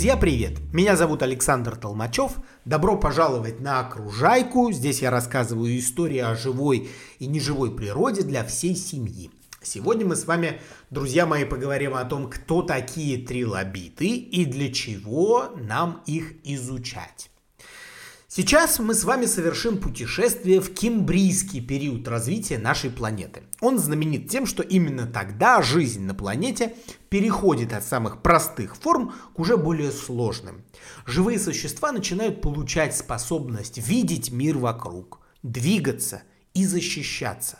Друзья, привет! Меня зовут Александр Толмачев. Добро пожаловать на Окружайку. Здесь я рассказываю истории о живой и неживой природе для всей семьи. Сегодня мы с вами, друзья мои, поговорим о том, кто такие трилобиты и для чего нам их изучать. Сейчас мы с вами совершим путешествие в кембрийский период развития нашей планеты. Он знаменит тем, что именно тогда жизнь на планете переходит от самых простых форм к уже более сложным. Живые существа начинают получать способность видеть мир вокруг, двигаться и защищаться.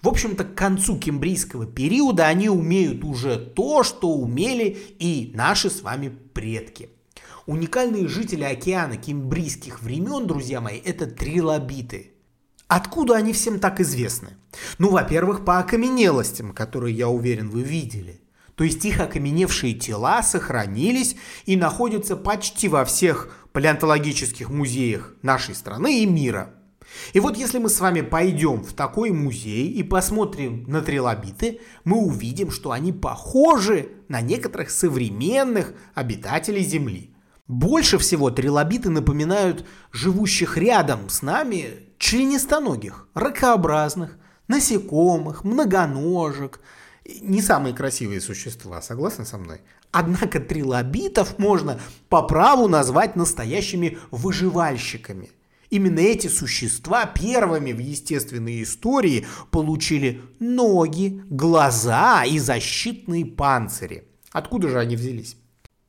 В общем-то, к концу кембрийского периода они умеют уже то, что умели и наши с вами предки – Уникальные жители океана кембрийских времен, друзья мои, это трилобиты. Откуда они всем так известны? Ну, во-первых, по окаменелостям, которые, я уверен, вы видели. То есть их окаменевшие тела сохранились и находятся почти во всех палеонтологических музеях нашей страны и мира. И вот если мы с вами пойдем в такой музей и посмотрим на трилобиты, мы увидим, что они похожи на некоторых современных обитателей Земли. Больше всего трилобиты напоминают живущих рядом с нами членистоногих, ракообразных, насекомых, многоножек. Не самые красивые существа, согласны со мной? Однако трилобитов можно по праву назвать настоящими выживальщиками. Именно эти существа первыми в естественной истории получили ноги, глаза и защитные панцири. Откуда же они взялись?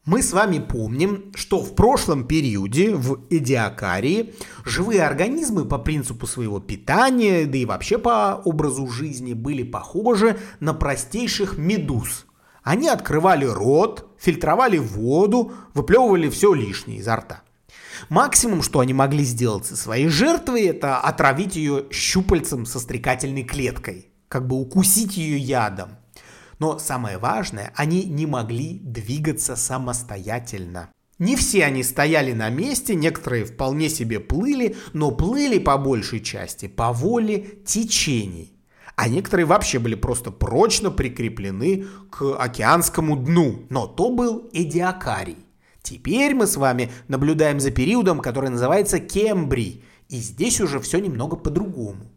Мы с вами помним, что в прошлом периоде в Эдиакарии живые организмы по принципу своего питания, да и вообще по образу жизни были похожи на простейших медуз. Они открывали рот, фильтровали воду, выплевывали все лишнее изо рта. Максимум, что они могли сделать со своей жертвой, это отравить ее щупальцем со стрекательной клеткой, как бы укусить ее ядом. Но самое важное, они не могли двигаться самостоятельно. Не все они стояли на месте, некоторые вполне себе плыли, но плыли по большей части по воле течений. А некоторые вообще были просто прочно прикреплены к океанскому дну. Но то был Эдиакарий. Теперь мы с вами наблюдаем за периодом, который называется Кембрий. И здесь уже все немного по-другому.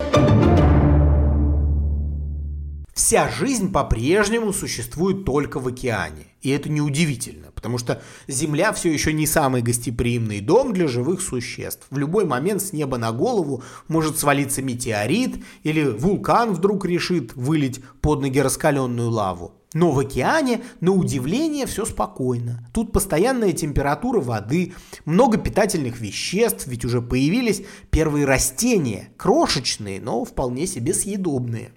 Вся жизнь по-прежнему существует только в океане. И это неудивительно, потому что Земля все еще не самый гостеприимный дом для живых существ. В любой момент с неба на голову может свалиться метеорит или вулкан вдруг решит вылить под ноги раскаленную лаву. Но в океане, на удивление, все спокойно. Тут постоянная температура воды, много питательных веществ, ведь уже появились первые растения, крошечные, но вполне себе съедобные.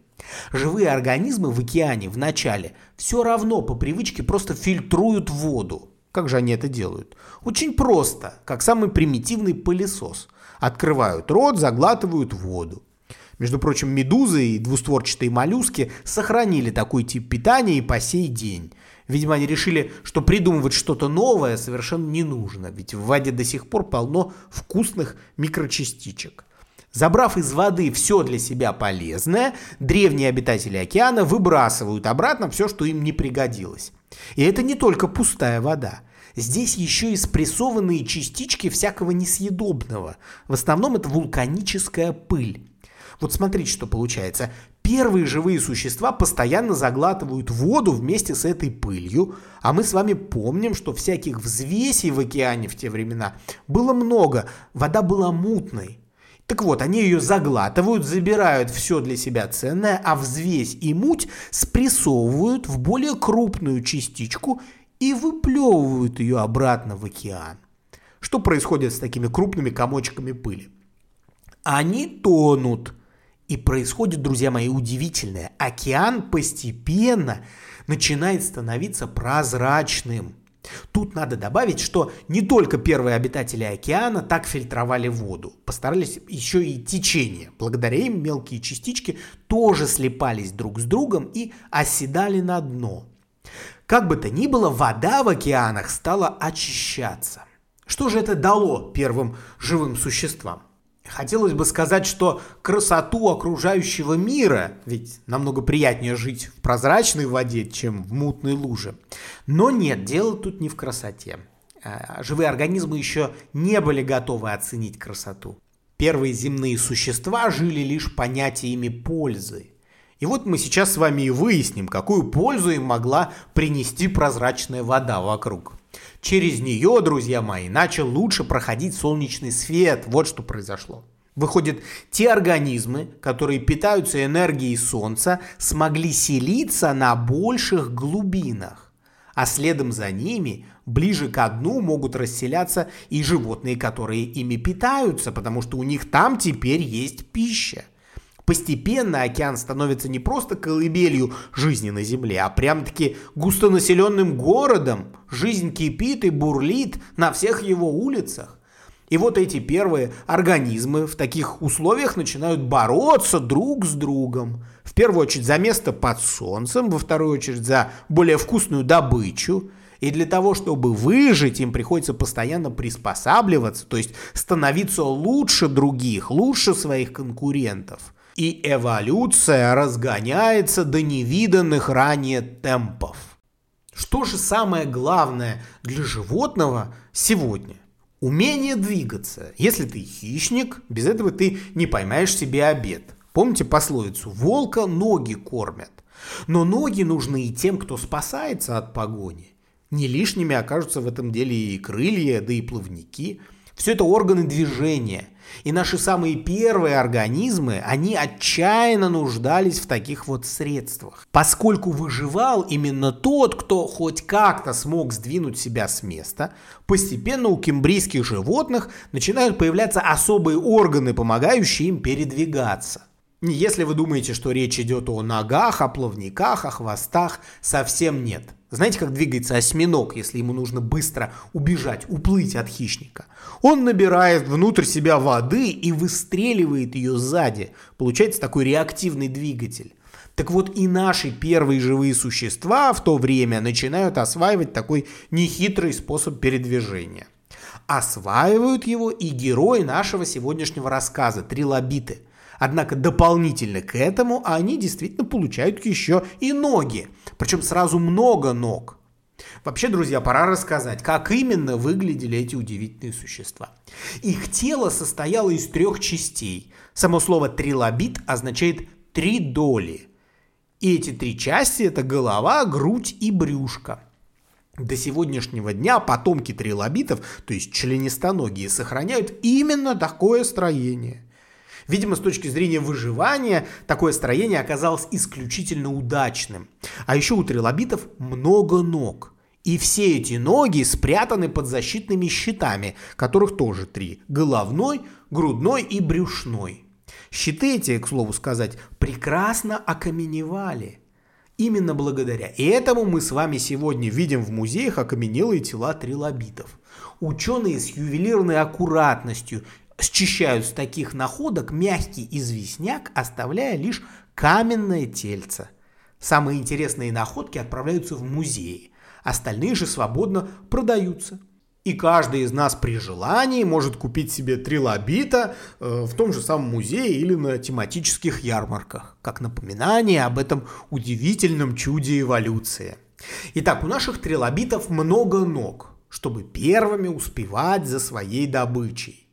Живые организмы в океане вначале все равно по привычке просто фильтруют воду. Как же они это делают? Очень просто, как самый примитивный пылесос. Открывают рот, заглатывают воду. Между прочим, медузы и двустворчатые моллюски сохранили такой тип питания и по сей день. Видимо, они решили, что придумывать что-то новое совершенно не нужно, ведь в воде до сих пор полно вкусных микрочастичек. Забрав из воды все для себя полезное, древние обитатели океана выбрасывают обратно все, что им не пригодилось. И это не только пустая вода. Здесь еще и спрессованные частички всякого несъедобного. В основном это вулканическая пыль. Вот смотрите, что получается. Первые живые существа постоянно заглатывают воду вместе с этой пылью, а мы с вами помним, что всяких взвесей в океане в те времена было много, вода была мутной. Так вот, они ее заглатывают, забирают все для себя ценное, а взвесь и муть спрессовывают в более крупную частичку и выплевывают ее обратно в океан. Что происходит с такими крупными комочками пыли? Они тонут. И происходит, друзья мои, удивительное. Океан постепенно начинает становиться прозрачным – Тут надо добавить, что не только первые обитатели океана так фильтровали воду, постарались еще и течение. Благодаря им мелкие частички тоже слипались друг с другом и оседали на дно. Как бы то ни было, вода в океанах стала очищаться. Что же это дало первым живым существам? Хотелось бы сказать, что красоту окружающего мира, ведь намного приятнее жить в прозрачной воде, чем в мутной луже. Но нет, дело тут не в красоте. э, живые организмы еще не были готовы оценить красоту. Первые земные существа жили лишь понятиями пользы. И вот мы сейчас с вами и выясним, какую пользу им могла принести прозрачная вода вокруг. Через нее, друзья мои, начал лучше проходить солнечный свет. Вот что произошло. Выходит, те организмы, которые питаются энергией Солнца, смогли селиться на больших глубинах. А следом за ними, ближе к дну, могут расселяться и животные, которые ими питаются, потому что у них там теперь есть пища. Постепенно океан становится не просто колыбелью жизни на Земле, а прям-таки густонаселенным городом. Жизнь кипит и бурлит на всех его улицах. И вот эти первые организмы в таких условиях начинают бороться друг с другом. В первую очередь за место под солнцем, во вторую очередь за более вкусную добычу. И для того, чтобы выжить, им приходится постоянно приспосабливаться, то есть становиться лучше других, лучше своих конкурентов и эволюция разгоняется до невиданных ранее темпов. Что же самое главное для животного сегодня? Умение двигаться. Если ты хищник, без этого ты не поймаешь себе обед. Помните пословицу «волка ноги кормят». Но ноги нужны и тем, кто спасается от погони. Не лишними окажутся в этом деле и крылья, да и плавники – все это органы движения. И наши самые первые организмы, они отчаянно нуждались в таких вот средствах. Поскольку выживал именно тот, кто хоть как-то смог сдвинуть себя с места, постепенно у кембрийских животных начинают появляться особые органы, помогающие им передвигаться. Если вы думаете, что речь идет о ногах, о плавниках, о хвостах, совсем нет. Знаете, как двигается осьминог, если ему нужно быстро убежать, уплыть от хищника? Он набирает внутрь себя воды и выстреливает ее сзади. Получается такой реактивный двигатель. Так вот и наши первые живые существа в то время начинают осваивать такой нехитрый способ передвижения. Осваивают его и герои нашего сегодняшнего рассказа – трилобиты – Однако дополнительно к этому они действительно получают еще и ноги. Причем сразу много ног. Вообще, друзья, пора рассказать, как именно выглядели эти удивительные существа. Их тело состояло из трех частей. Само слово «трилобит» означает «три доли». И эти три части – это голова, грудь и брюшко. До сегодняшнего дня потомки трилобитов, то есть членистоногие, сохраняют именно такое строение. Видимо, с точки зрения выживания, такое строение оказалось исключительно удачным. А еще у трилобитов много ног. И все эти ноги спрятаны под защитными щитами, которых тоже три. Головной, грудной и брюшной. Щиты эти, к слову сказать, прекрасно окаменевали. Именно благодаря этому мы с вами сегодня видим в музеях окаменелые тела трилобитов. Ученые с ювелирной аккуратностью счищают с таких находок мягкий известняк, оставляя лишь каменное тельце. Самые интересные находки отправляются в музеи, остальные же свободно продаются. И каждый из нас при желании может купить себе трилобита э, в том же самом музее или на тематических ярмарках, как напоминание об этом удивительном чуде эволюции. Итак, у наших трилобитов много ног, чтобы первыми успевать за своей добычей.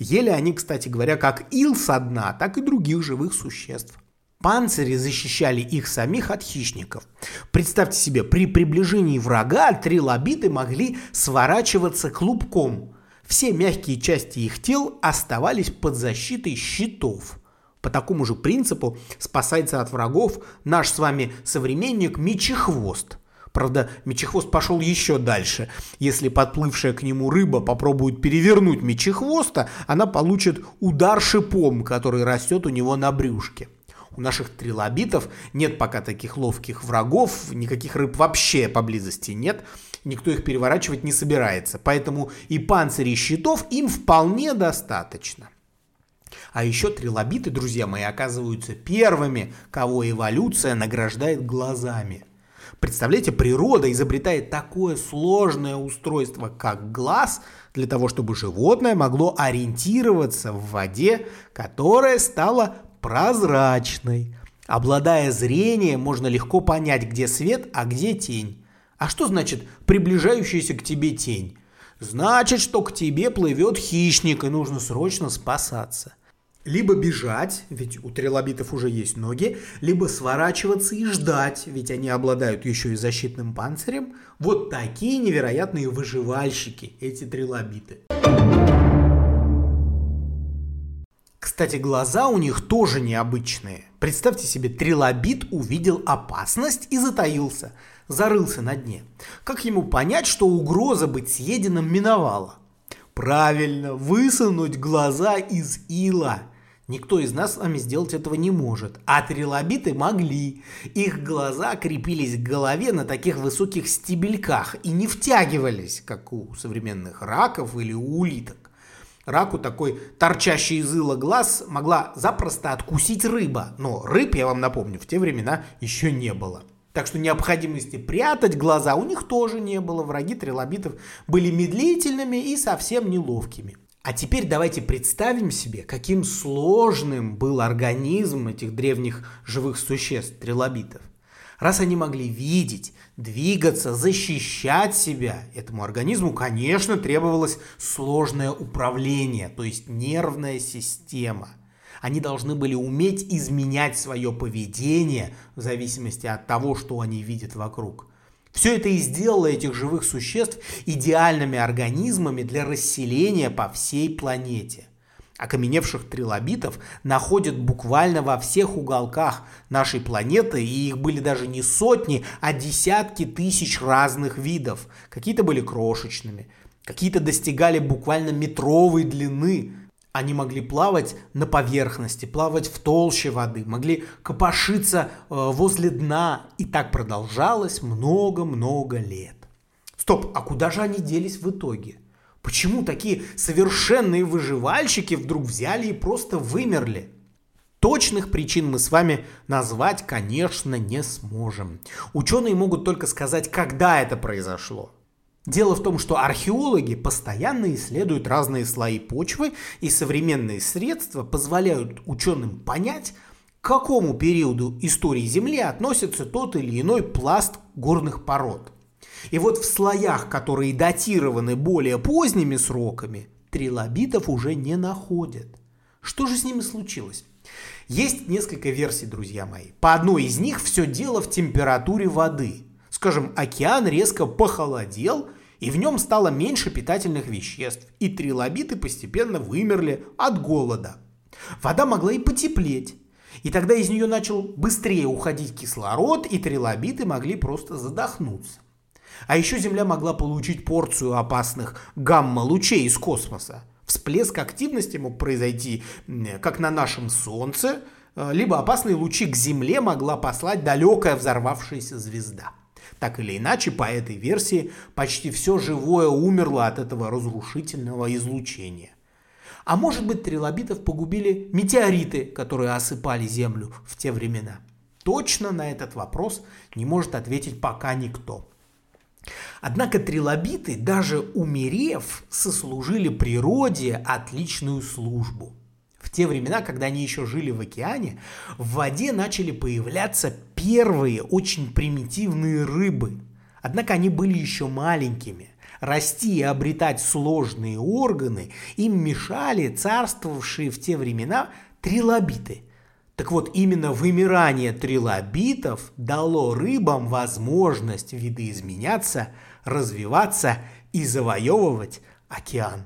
Ели они, кстати говоря, как ил со дна, так и других живых существ. Панцири защищали их самих от хищников. Представьте себе, при приближении врага трилобиты могли сворачиваться клубком. Все мягкие части их тел оставались под защитой щитов. По такому же принципу спасается от врагов наш с вами современник Мечехвост. Правда, мечехвост пошел еще дальше. Если подплывшая к нему рыба попробует перевернуть мечехвоста, она получит удар шипом, который растет у него на брюшке. У наших трилобитов нет пока таких ловких врагов, никаких рыб вообще поблизости нет, никто их переворачивать не собирается, поэтому и панцирей щитов им вполне достаточно. А еще трилобиты, друзья мои, оказываются первыми, кого эволюция награждает глазами – Представляете, природа изобретает такое сложное устройство, как глаз, для того, чтобы животное могло ориентироваться в воде, которая стала прозрачной. Обладая зрением, можно легко понять, где свет, а где тень. А что значит приближающаяся к тебе тень? Значит, что к тебе плывет хищник, и нужно срочно спасаться. Либо бежать, ведь у трилобитов уже есть ноги, либо сворачиваться и ждать, ведь они обладают еще и защитным панцирем. Вот такие невероятные выживальщики, эти трилобиты. Кстати, глаза у них тоже необычные. Представьте себе, трилобит увидел опасность и затаился, зарылся на дне. Как ему понять, что угроза быть съеденным миновала? Правильно, высунуть глаза из ила. Никто из нас с вами сделать этого не может. А трилобиты могли. Их глаза крепились к голове на таких высоких стебельках и не втягивались, как у современных раков или у улиток. Раку такой торчащий из ила глаз могла запросто откусить рыба. Но рыб, я вам напомню, в те времена еще не было. Так что необходимости прятать глаза у них тоже не было. Враги трилобитов были медлительными и совсем неловкими. А теперь давайте представим себе, каким сложным был организм этих древних живых существ, трилобитов. Раз они могли видеть, двигаться, защищать себя, этому организму, конечно, требовалось сложное управление, то есть нервная система – они должны были уметь изменять свое поведение в зависимости от того, что они видят вокруг. Все это и сделало этих живых существ идеальными организмами для расселения по всей планете. Окаменевших трилобитов находят буквально во всех уголках нашей планеты, и их были даже не сотни, а десятки тысяч разных видов. Какие-то были крошечными, какие-то достигали буквально метровой длины, они могли плавать на поверхности, плавать в толще воды, могли копошиться э, возле дна. И так продолжалось много-много лет. Стоп, а куда же они делись в итоге? Почему такие совершенные выживальщики вдруг взяли и просто вымерли? Точных причин мы с вами назвать, конечно, не сможем. Ученые могут только сказать, когда это произошло. Дело в том, что археологи постоянно исследуют разные слои почвы, и современные средства позволяют ученым понять, к какому периоду истории Земли относится тот или иной пласт горных пород. И вот в слоях, которые датированы более поздними сроками, трилобитов уже не находят. Что же с ними случилось? Есть несколько версий, друзья мои. По одной из них все дело в температуре воды – Скажем, океан резко похолодел, и в нем стало меньше питательных веществ, и трилобиты постепенно вымерли от голода. Вода могла и потеплеть, и тогда из нее начал быстрее уходить кислород, и трилобиты могли просто задохнуться. А еще Земля могла получить порцию опасных гамма-лучей из космоса. Всплеск активности мог произойти как на нашем Солнце, э, либо опасные лучи к Земле могла послать далекая взорвавшаяся звезда. Так или иначе, по этой версии, почти все живое умерло от этого разрушительного излучения. А может быть, трилобитов погубили метеориты, которые осыпали Землю в те времена? Точно на этот вопрос не может ответить пока никто. Однако трилобиты, даже умерев, сослужили природе отличную службу. В те времена, когда они еще жили в океане, в воде начали появляться первые очень примитивные рыбы. Однако они были еще маленькими. Расти и обретать сложные органы им мешали царствовавшие в те времена трилобиты. Так вот, именно вымирание трилобитов дало рыбам возможность видоизменяться, развиваться и завоевывать океан.